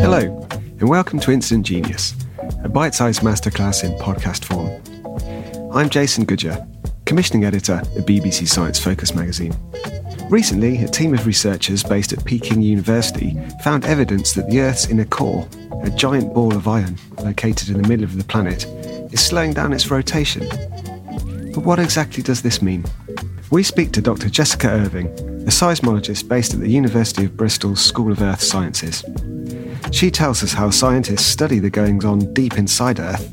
Hello, and welcome to Instant Genius, a bite sized masterclass in podcast form. I'm Jason Goodyer, commissioning editor at BBC Science Focus magazine. Recently, a team of researchers based at Peking University found evidence that the Earth's inner core, a giant ball of iron located in the middle of the planet, is slowing down its rotation. But what exactly does this mean? We speak to Dr. Jessica Irving, a seismologist based at the University of Bristol's School of Earth Sciences. She tells us how scientists study the goings on deep inside Earth,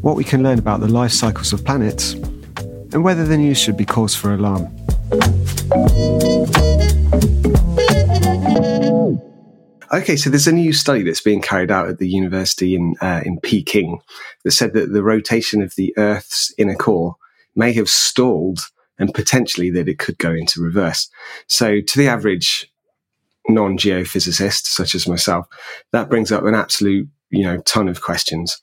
what we can learn about the life cycles of planets, and whether the news should be cause for alarm. Okay, so there's a new study that's being carried out at the university in uh, in Peking that said that the rotation of the Earth's inner core may have stalled and potentially that it could go into reverse. So, to the average non geophysicist, such as myself, that brings up an absolute you know ton of questions.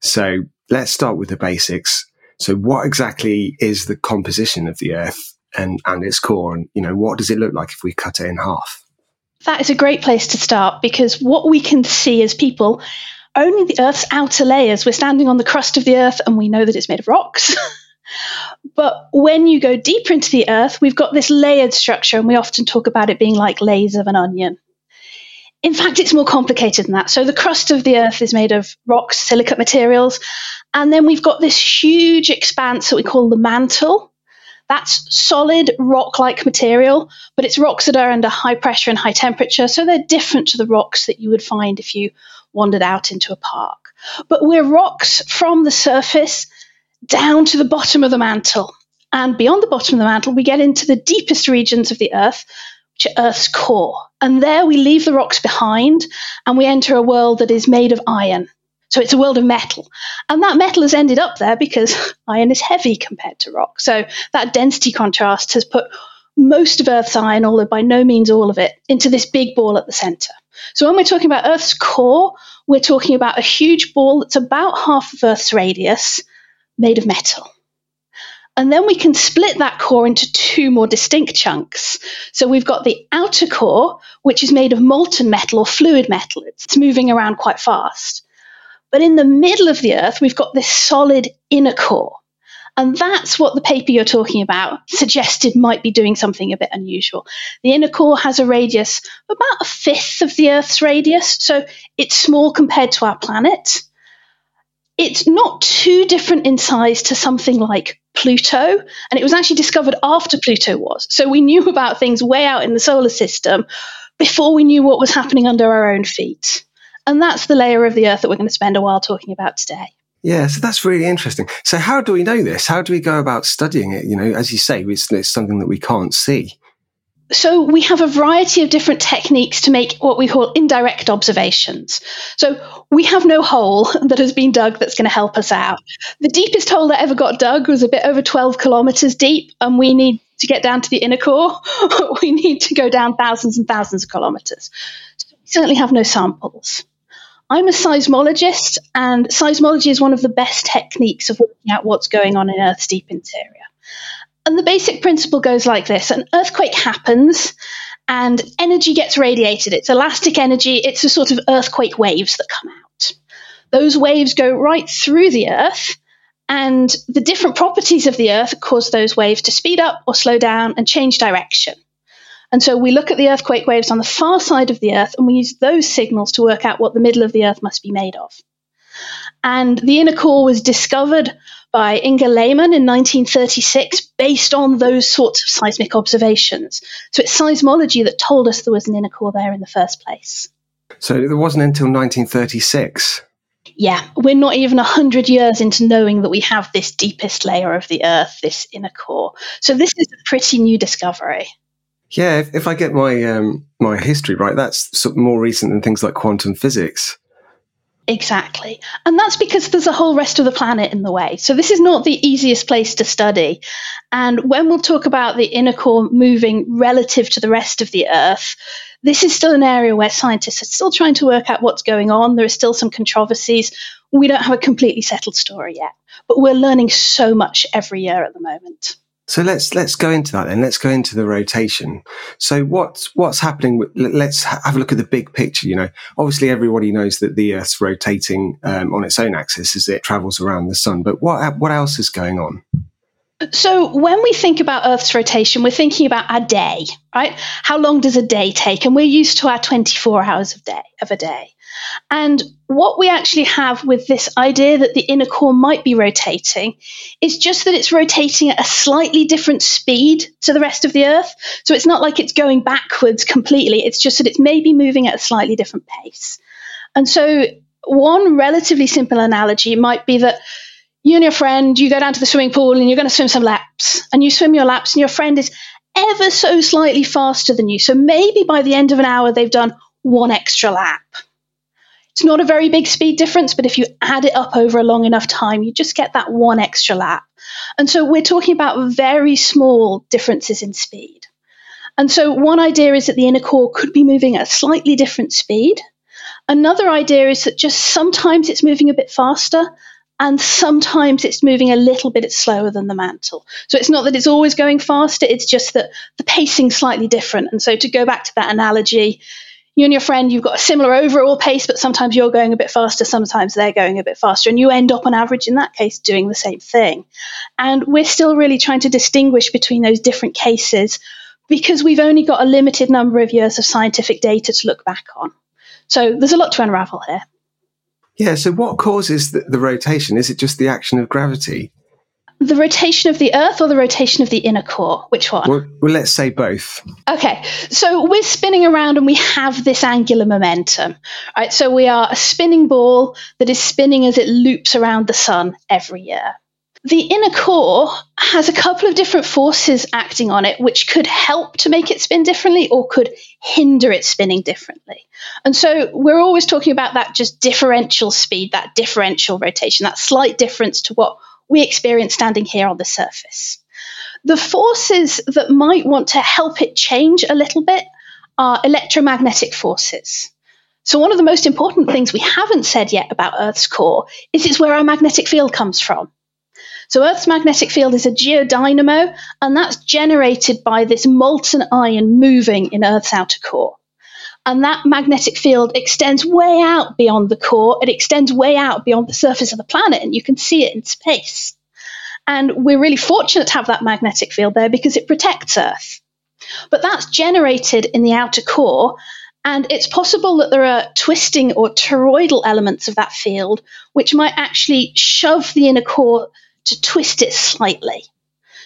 So, let's start with the basics. So, what exactly is the composition of the Earth and, and its core? And, you know, what does it look like if we cut it in half? That is a great place to start because what we can see as people, only the Earth's outer layers, we're standing on the crust of the Earth and we know that it's made of rocks. But when you go deeper into the earth, we've got this layered structure, and we often talk about it being like layers of an onion. In fact, it's more complicated than that. So the crust of the earth is made of rocks, silicate materials, and then we've got this huge expanse that we call the mantle. That's solid rock like material, but it's rocks that are under high pressure and high temperature, so they're different to the rocks that you would find if you wandered out into a park. But we're rocks from the surface down to the bottom of the mantle. And beyond the bottom of the mantle, we get into the deepest regions of the Earth, which are Earth's core. And there we leave the rocks behind and we enter a world that is made of iron. So it's a world of metal. And that metal has ended up there because iron is heavy compared to rock. So that density contrast has put most of Earth's iron, although by no means all of it, into this big ball at the center. So when we're talking about Earth's core, we're talking about a huge ball that's about half of Earth's radius made of metal. And then we can split that core into two more distinct chunks. So we've got the outer core, which is made of molten metal or fluid metal. It's moving around quite fast. But in the middle of the Earth, we've got this solid inner core. And that's what the paper you're talking about suggested might be doing something a bit unusual. The inner core has a radius about a fifth of the Earth's radius, so it's small compared to our planet it's not too different in size to something like Pluto, and it was actually discovered after Pluto was. So we knew about things way out in the solar system before we knew what was happening under our own feet. And that's the layer of the Earth that we're going to spend a while talking about today. Yeah, so that's really interesting. So, how do we know this? How do we go about studying it? You know, as you say, it's, it's something that we can't see so we have a variety of different techniques to make what we call indirect observations. So we have no hole that has been dug that's going to help us out. The deepest hole that ever got dug was a bit over 12 kilometers deep, and we need to get down to the inner core. we need to go down thousands and thousands of kilometers. So we certainly have no samples. I'm a seismologist, and seismology is one of the best techniques of working out what's going on in Earth's deep interior. And the basic principle goes like this an earthquake happens and energy gets radiated. It's elastic energy, it's a sort of earthquake waves that come out. Those waves go right through the earth, and the different properties of the earth cause those waves to speed up or slow down and change direction. And so we look at the earthquake waves on the far side of the Earth and we use those signals to work out what the middle of the Earth must be made of. And the inner core was discovered by Inge Lehmann in 1936 based on those sorts of seismic observations. So it's seismology that told us there was an inner core there in the first place. So it wasn't until 1936 yeah, we're not even 100 years into knowing that we have this deepest layer of the Earth, this inner core. So this is a pretty new discovery. Yeah, if, if I get my um, my history right, that's more recent than things like quantum physics. Exactly. And that's because there's a whole rest of the planet in the way. So this is not the easiest place to study. And when we'll talk about the inner core moving relative to the rest of the Earth, this is still an area where scientists are still trying to work out what's going on. There are still some controversies. We don't have a completely settled story yet, but we're learning so much every year at the moment. So let's let's go into that then. Let's go into the rotation. So what's what's happening? With, let's have a look at the big picture. You know, obviously everybody knows that the Earth's rotating um, on its own axis as it travels around the sun. But what what else is going on? So when we think about Earth's rotation, we're thinking about a day, right? How long does a day take? And we're used to our 24 hours of day of a day. And what we actually have with this idea that the inner core might be rotating is just that it's rotating at a slightly different speed to the rest of the Earth. So it's not like it's going backwards completely. It's just that it's maybe moving at a slightly different pace. And so one relatively simple analogy might be that you and your friend, you go down to the swimming pool and you're going to swim some laps. And you swim your laps, and your friend is ever so slightly faster than you. So maybe by the end of an hour, they've done one extra lap. It's not a very big speed difference, but if you add it up over a long enough time, you just get that one extra lap. And so we're talking about very small differences in speed. And so one idea is that the inner core could be moving at a slightly different speed. Another idea is that just sometimes it's moving a bit faster and sometimes it's moving a little bit slower than the mantle. So it's not that it's always going faster, it's just that the pacing's slightly different. And so to go back to that analogy, you and your friend, you've got a similar overall pace, but sometimes you're going a bit faster, sometimes they're going a bit faster, and you end up on average in that case doing the same thing. And we're still really trying to distinguish between those different cases because we've only got a limited number of years of scientific data to look back on. So there's a lot to unravel here. Yeah. So, what causes the, the, rotation? Is it just the action of gravity? The rotation of the Earth or the rotation of the inner core? Which one? Well, well, let's say both. Okay. So, we're spinning around and we have this angular momentum. Right. So, we are a spinning ball that is spinning as it loops around the sun every year. The inner core has a couple of different forces acting on it, which could help to make it spin differently or could hinder it spinning differently. And so we're always talking about that just differential speed, that differential rotation, that slight difference to what we experience standing here on the surface. The forces that might want to help it change a little bit are electromagnetic forces. So, one of the most important things we haven't said yet about Earth's core is it's where our magnetic field comes from. So Earth's magnetic field is a geodynamo, and that's generated by this molten iron moving in Earth's outer core. And that magnetic field extends way out beyond the core. It extends way out beyond the surface of the planet, and you can see it in space. And we're really fortunate to have that magnetic field there because it protects Earth. But that's generated in the outer core, and it's possible that there are twisting or toroidal elements of that field which might actually shove the inner core to twist it slightly.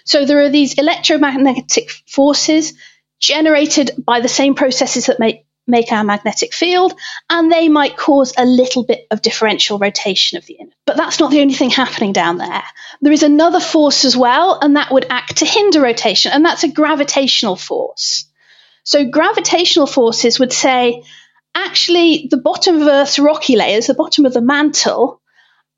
So there are these electromagnetic forces generated by the same processes that make, make our magnetic field, and they might cause a little bit of differential rotation of the inner. But that's not the only thing happening down there. There is another force as well, and that would act to hinder rotation, and that's a gravitational force. So gravitational forces would say, actually, the bottom of Earth's rocky layers, the bottom of the mantle,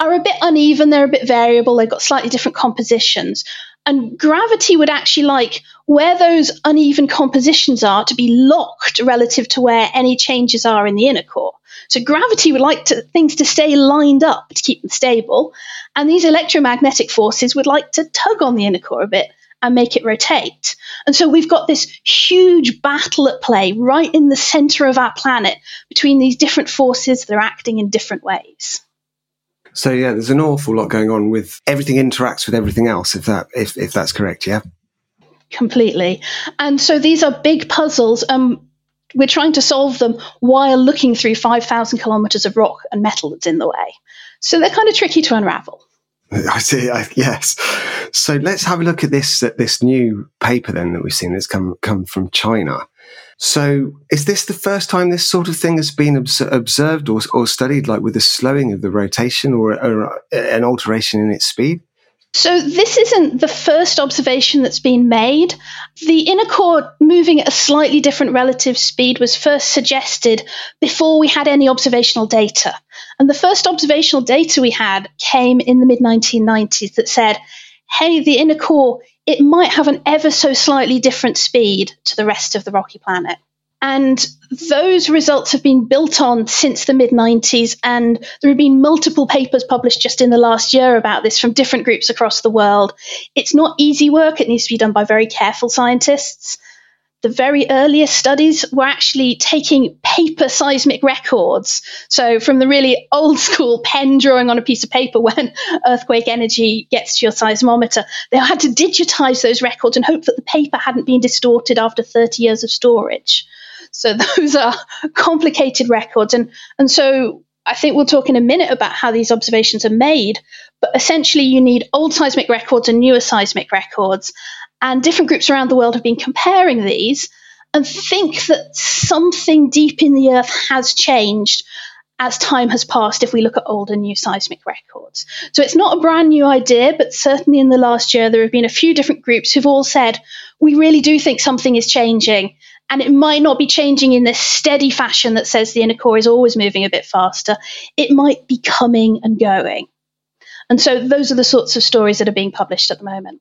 are a bit uneven, they're a bit variable, they've got slightly different compositions. And gravity would actually like where those uneven compositions are to be locked relative to where any changes are in the inner core. So gravity would like to, things to stay lined up to keep them stable, and these electromagnetic forces would like to tug on the inner core a bit and make it rotate. And so we've got this huge battle at play right in the center of our planet between these different forces that are acting in different ways. So yeah, there's an awful lot going on with everything interacts with everything else. If that if if that's correct, yeah. Completely. And so these are big puzzles. Um, we're trying to solve them while looking through 5,000 kilometers of rock and metal that's in the way. So they're kind of tricky to unravel. I see. I, yes. So let's have a look at this this new paper then that we've seen that's come come from China. So is this the first time this sort of thing has been obs- observed or, or studied, like with a slowing of the rotation or, or an alteration in its speed? So, this isn't the first observation that's been made. The inner core moving at a slightly different relative speed was first suggested before we had any observational data. And the first observational data we had came in the mid 1990s that said, hey, the inner core, it might have an ever so slightly different speed to the rest of the rocky planet. And those results have been built on since the mid 90s, and there have been multiple papers published just in the last year about this from different groups across the world. It's not easy work, it needs to be done by very careful scientists. The very earliest studies were actually taking paper seismic records. So, from the really old school pen drawing on a piece of paper when earthquake energy gets to your seismometer, they had to digitize those records and hope that the paper hadn't been distorted after 30 years of storage. So those are complicated records. And, and so I think we'll talk in a minute about how these observations are made. But essentially, you need old seismic records and newer seismic records. And different groups around the world have been comparing these and think that something deep in the earth has changed as time has passed if we look at old and new seismic records. So it's not a brand new idea, but certainly in the last year, there have been a few different groups who've all said, we really do think something is changing and it might not be changing in this steady fashion that says the inner core is always moving a bit faster. It might be coming and going. And so those are the sorts of stories that are being published at the moment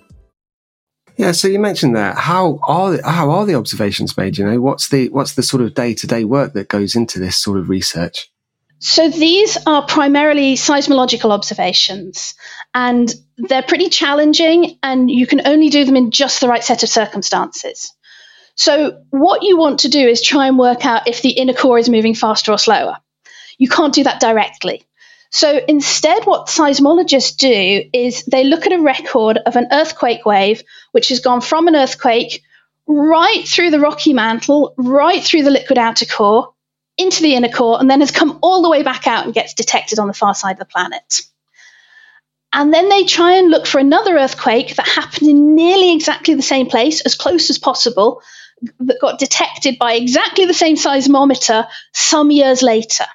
Yeah, so you mentioned that. How are the, how are the observations made? You know, what's the what's the sort of day to day work that goes into this sort of research? So these are primarily seismological observations, and they're pretty challenging, and you can only do them in just the right set of circumstances. So what you want to do is try and work out if the inner core is moving faster or slower. You can't do that directly. So instead, what seismologists do is they look at a record of an earthquake wave, which has gone from an earthquake right through the rocky mantle, right through the liquid outer core, into the inner core, and then has come all the way back out and gets detected on the far side of the planet. And then they try and look for another earthquake that happened in nearly exactly the same place, as close as possible, that got detected by exactly the same seismometer some years later.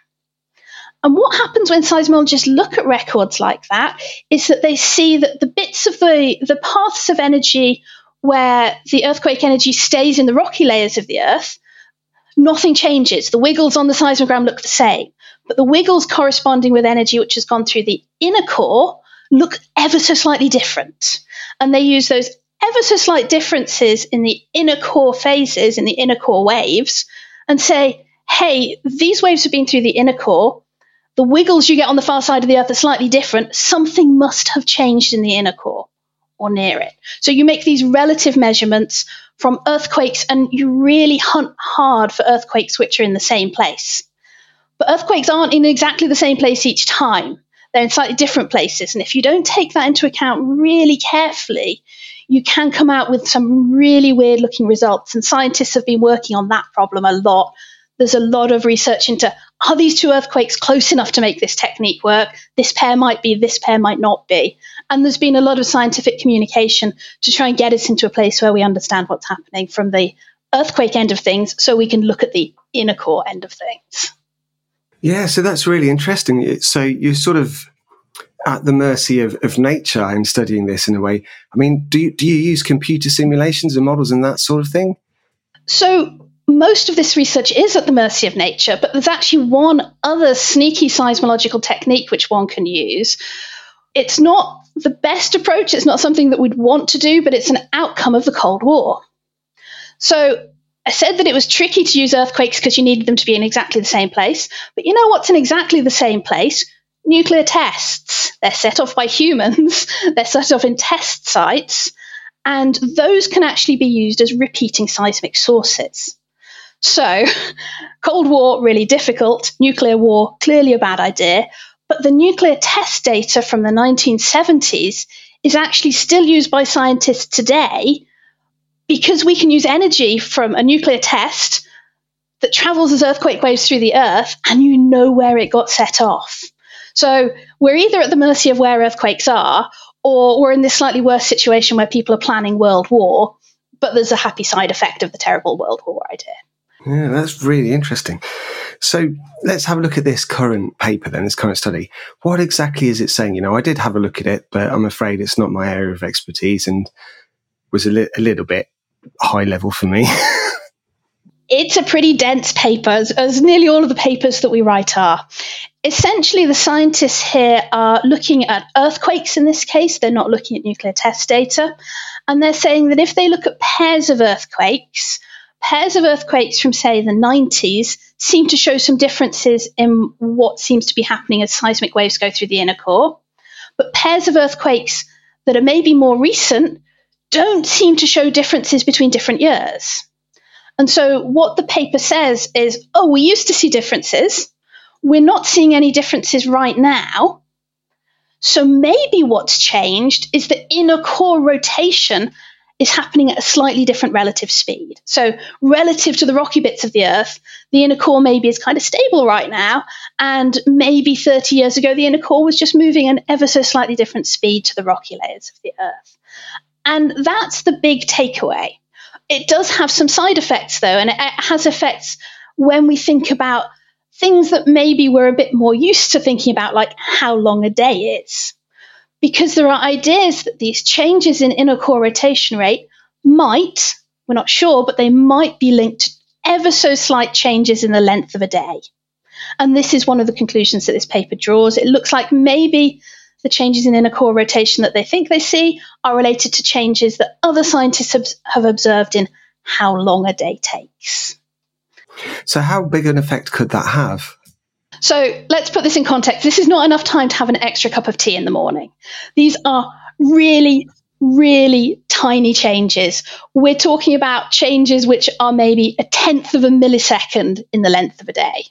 And what happens when seismologists look at records like that is that they see that the bits of the, the paths of energy where the earthquake energy stays in the rocky layers of the earth, nothing changes. The wiggles on the seismogram look the same. But the wiggles corresponding with energy which has gone through the inner core look ever so slightly different. And they use those ever so slight differences in the inner core phases, in the inner core waves, and say, hey, these waves have been through the inner core the wiggles you get on the far side of the Earth are slightly different. Something must have changed in the inner core or near it. So you make these relative measurements from earthquakes and you really hunt hard for earthquakes which are in the same place. But earthquakes aren't in exactly the same place each time. They're in slightly different places. And if you don't take that into account really carefully, you can come out with some really weird looking results. And scientists have been working on that problem a lot there's a lot of research into are these two earthquakes close enough to make this technique work? This pair might be, this pair might not be. And there's been a lot of scientific communication to try and get us into a place where we understand what's happening from the earthquake end of things so we can look at the inner core end of things. Yeah, so that's really interesting. So you're sort of at the mercy of, of nature in studying this in a way. I mean, do do you use computer simulations and models and that sort of thing? So most of this research is at the mercy of nature, but there's actually one other sneaky seismological technique which one can use. It's not the best approach, it's not something that we'd want to do, but it's an outcome of the Cold War. So I said that it was tricky to use earthquakes because you needed them to be in exactly the same place. But you know what's in exactly the same place? Nuclear tests. They're set off by humans, they're set off in test sites, and those can actually be used as repeating seismic sources. So, Cold War, really difficult. Nuclear war, clearly a bad idea. But the nuclear test data from the 1970s is actually still used by scientists today because we can use energy from a nuclear test that travels as earthquake waves through the earth and you know where it got set off. So we're either at the mercy of where earthquakes are or we're in this slightly worse situation where people are planning world war, but there's a happy side effect of the terrible world war idea. Yeah, that's really interesting. So let's have a look at this current paper then, this current study. What exactly is it saying? You know, I did have a look at it, but I'm afraid it's not my area of expertise and was a, li- a little bit high level for me. it's a pretty dense paper, as, as, nearly all of the papers that we write are. Essentially, the scientists here are looking at earthquakes in this case, they're not looking at nuclear test data. And they're saying that if they look at pairs of earthquakes, pairs of earthquakes from, say, the 90s seem to show some differences in what seems to be happening as seismic waves go through the inner core. But pairs of earthquakes that are maybe more recent don't seem to show differences between different years. And so what the paper says is, oh, we used to see differences. We're not seeing any differences right now. So maybe what's changed is the inner core rotation is happening at a slightly different relative speed. So, relative to the rocky bits of the Earth, the inner core maybe is kind of stable right now, and maybe 30 years ago, the inner core was just moving an ever so slightly different speed to the rocky layers of the Earth. And that's the big takeaway. It does have some side effects, though, and it has effects when we think about things that maybe we're a bit more used to thinking about, like how long a day is. Because there are ideas that these changes in inner core rotation rate might, we're not sure, but they might be linked to ever so slight changes in the length of a day. And this is one of the conclusions that this paper draws. It looks like maybe the changes in inner core rotation that they think they see are related to changes that other scientists have observed in how long a day takes. So, how big an effect could that have? So, let's put this in context. This is not enough time to have an extra cup of tea in the morning. These are really, really tiny changes. We're talking about changes which are maybe a tenth of a millisecond in the length of a day.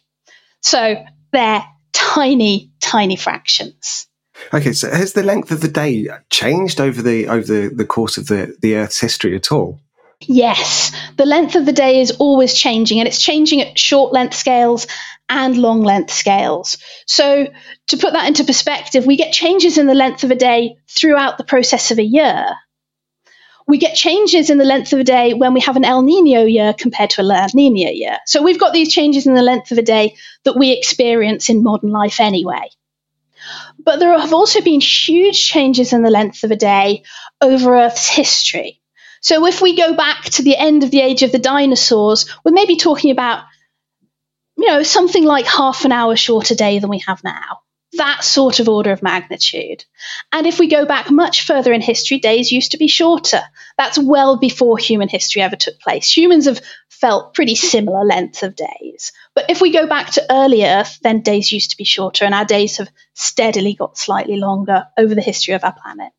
So, they're tiny, tiny fractions. Okay, so has the length of the day changed over the over the, the course of the, the Earth's history at all? Yes, the length of the day is always changing, and it's changing at short length scales and long length scales. So, to put that into perspective, we get changes in the length of a day throughout the process of a year. We get changes in the length of a day when we have an El Nino year compared to a La Nina year. So, we've got these changes in the length of a day that we experience in modern life anyway. But there have also been huge changes in the length of a day over Earth's history. So if we go back to the end of the age of the dinosaurs, we're maybe talking about, you know, something like half an hour shorter day than we have now. That sort of order of magnitude. And if we go back much further in history, days used to be shorter. That's well before human history ever took place. Humans have felt pretty similar lengths of days. But if we go back to early Earth, then days used to be shorter, and our days have steadily got slightly longer over the history of our planet.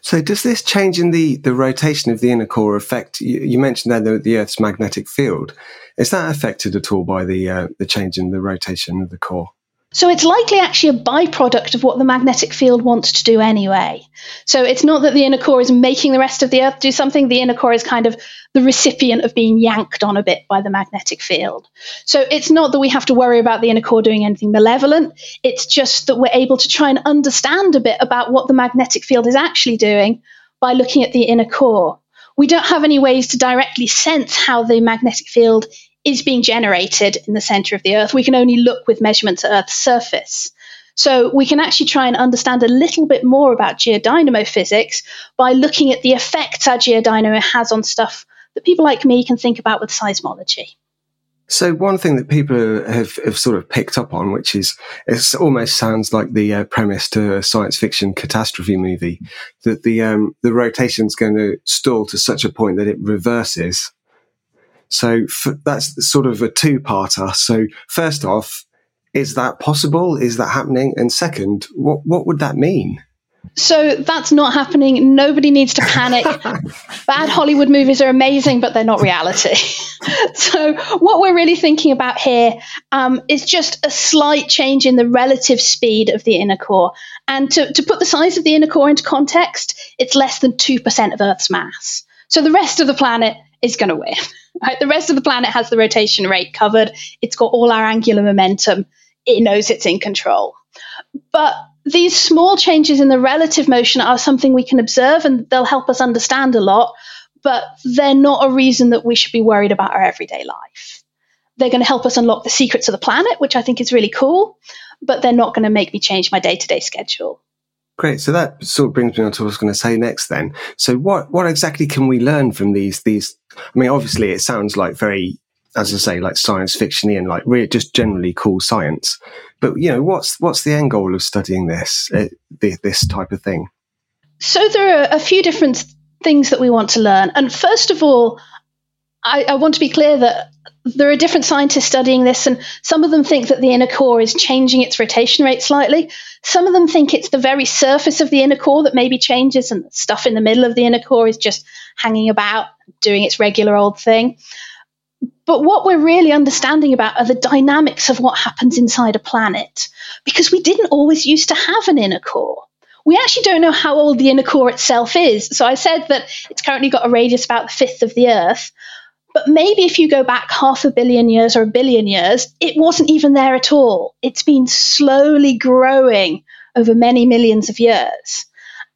So, does this change in the, the rotation of the inner core affect? You, you mentioned there the, the, Earth's magnetic field. Is that affected at all by the uh, the change in the rotation of the core? So it's likely actually a byproduct of what the magnetic field wants to do anyway. So it's not that the inner core is making the rest of the Earth do something. The inner core is kind of the recipient of being yanked on a bit by the magnetic field. So it's not that we have to worry about the inner core doing anything malevolent. It's just that we're able to try and understand a bit about what the magnetic field is actually doing by looking at the inner core. We don't have any ways to directly sense how the magnetic field is being generated in the center of the Earth. We can only look with measurements at Earth's surface. So we can actually try and understand a little bit more about geodynamo physics by looking at the effects our geodynamo has on stuff that people like me can think about with seismology. So one thing that people have, have sort of picked up on, which is it almost sounds like the uh, premise to a science fiction catastrophe movie, that the um, the rotation is going to stall to such a point that it reverses So f- that's sort of a two-parter. So first off, is that possible? Is that happening? And second, what what would that mean? So that's not happening. Nobody needs to panic. Bad Hollywood movies are amazing, but they're not reality. so, what we're really thinking about here um, is just a slight change in the relative speed of the inner core. And to, to put the size of the inner core into context, it's less than 2% of Earth's mass. So, the rest of the planet is going to win. Right? The rest of the planet has the rotation rate covered, it's got all our angular momentum, it knows it's in control. But these small changes in the relative motion are something we can observe and they'll help us understand a lot, but they're not a reason that we should be worried about our everyday life. They're going to help us unlock the secrets of the planet, which I think is really cool, but they're not going to make me change my day to day schedule. Great. So that sort of brings me on to what I was going to say next then. So what, what exactly can we learn from these, these, I mean, obviously it sounds like very as I say, like science fiction and like really just generally cool science. But you know, what's what's the end goal of studying this uh, this type of thing? So there are a few different things that we want to learn, and first of all, I, I want to be clear that there are different scientists studying this, and some of them think that the inner core is changing its rotation rate slightly. Some of them think it's the very surface of the inner core that maybe changes, and stuff in the middle of the inner core is just hanging about, doing its regular old thing. But what we're really understanding about are the dynamics of what happens inside a planet, because we didn't always used to have an inner core. We actually don't know how old the inner core itself is. So I said that it's currently got a radius about the fifth of the Earth. But maybe if you go back half a billion years or a billion years, it wasn't even there at all. It's been slowly growing over many millions of years.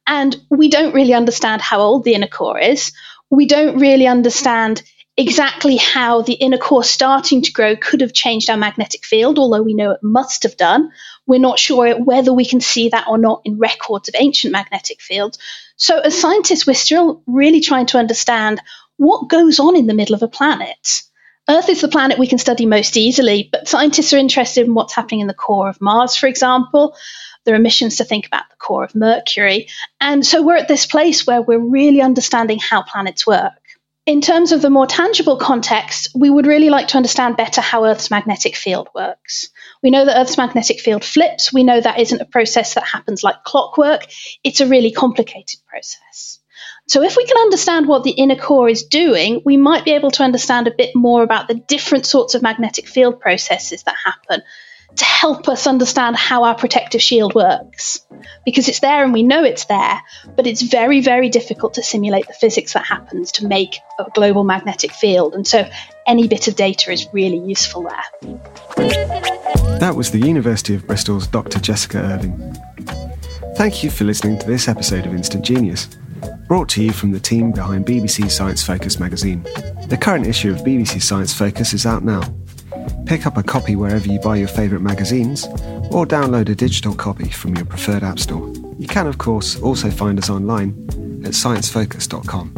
And we don't really understand how old the inner core is. We don't really understand exactly how the inner core starting to grow could have changed our magnetic field, although we know it must have done. We're not sure whether we can see that or not in records of ancient magnetic fields. So, as scientists, we're still really trying to understand what goes on in the middle of a planet. Earth is the planet we can study most easily, but scientists are interested in what's happening in the core of Mars, for example. There are missions to think about the core of Mercury. And so we're at this place where we're really understanding how planets work. In terms of the more tangible context, we would really like to understand better how Earth's magnetic field works. We know that Earth's magnetic field flips. We know that isn't a process that happens like clockwork. It's a really complicated process. So, if we can understand what the inner core is doing, we might be able to understand a bit more about the different sorts of magnetic field processes that happen to help us understand how our protective shield works. Because it's there and we know it's there, but it's very, very difficult to simulate the physics that happens to make a global magnetic field. And so any bit of data is really useful there. That was the University of Bristol's Dr. Jessica Irving. Thank you for listening to this episode of Instant Genius, brought to you from the team behind BBC Science Focus magazine. The current issue of BBC Science Focus is out now Pick up a copy wherever you buy your favourite magazines, or download a digital copy from your preferred app store. You can, of course, also find us online at sciencefocus.com.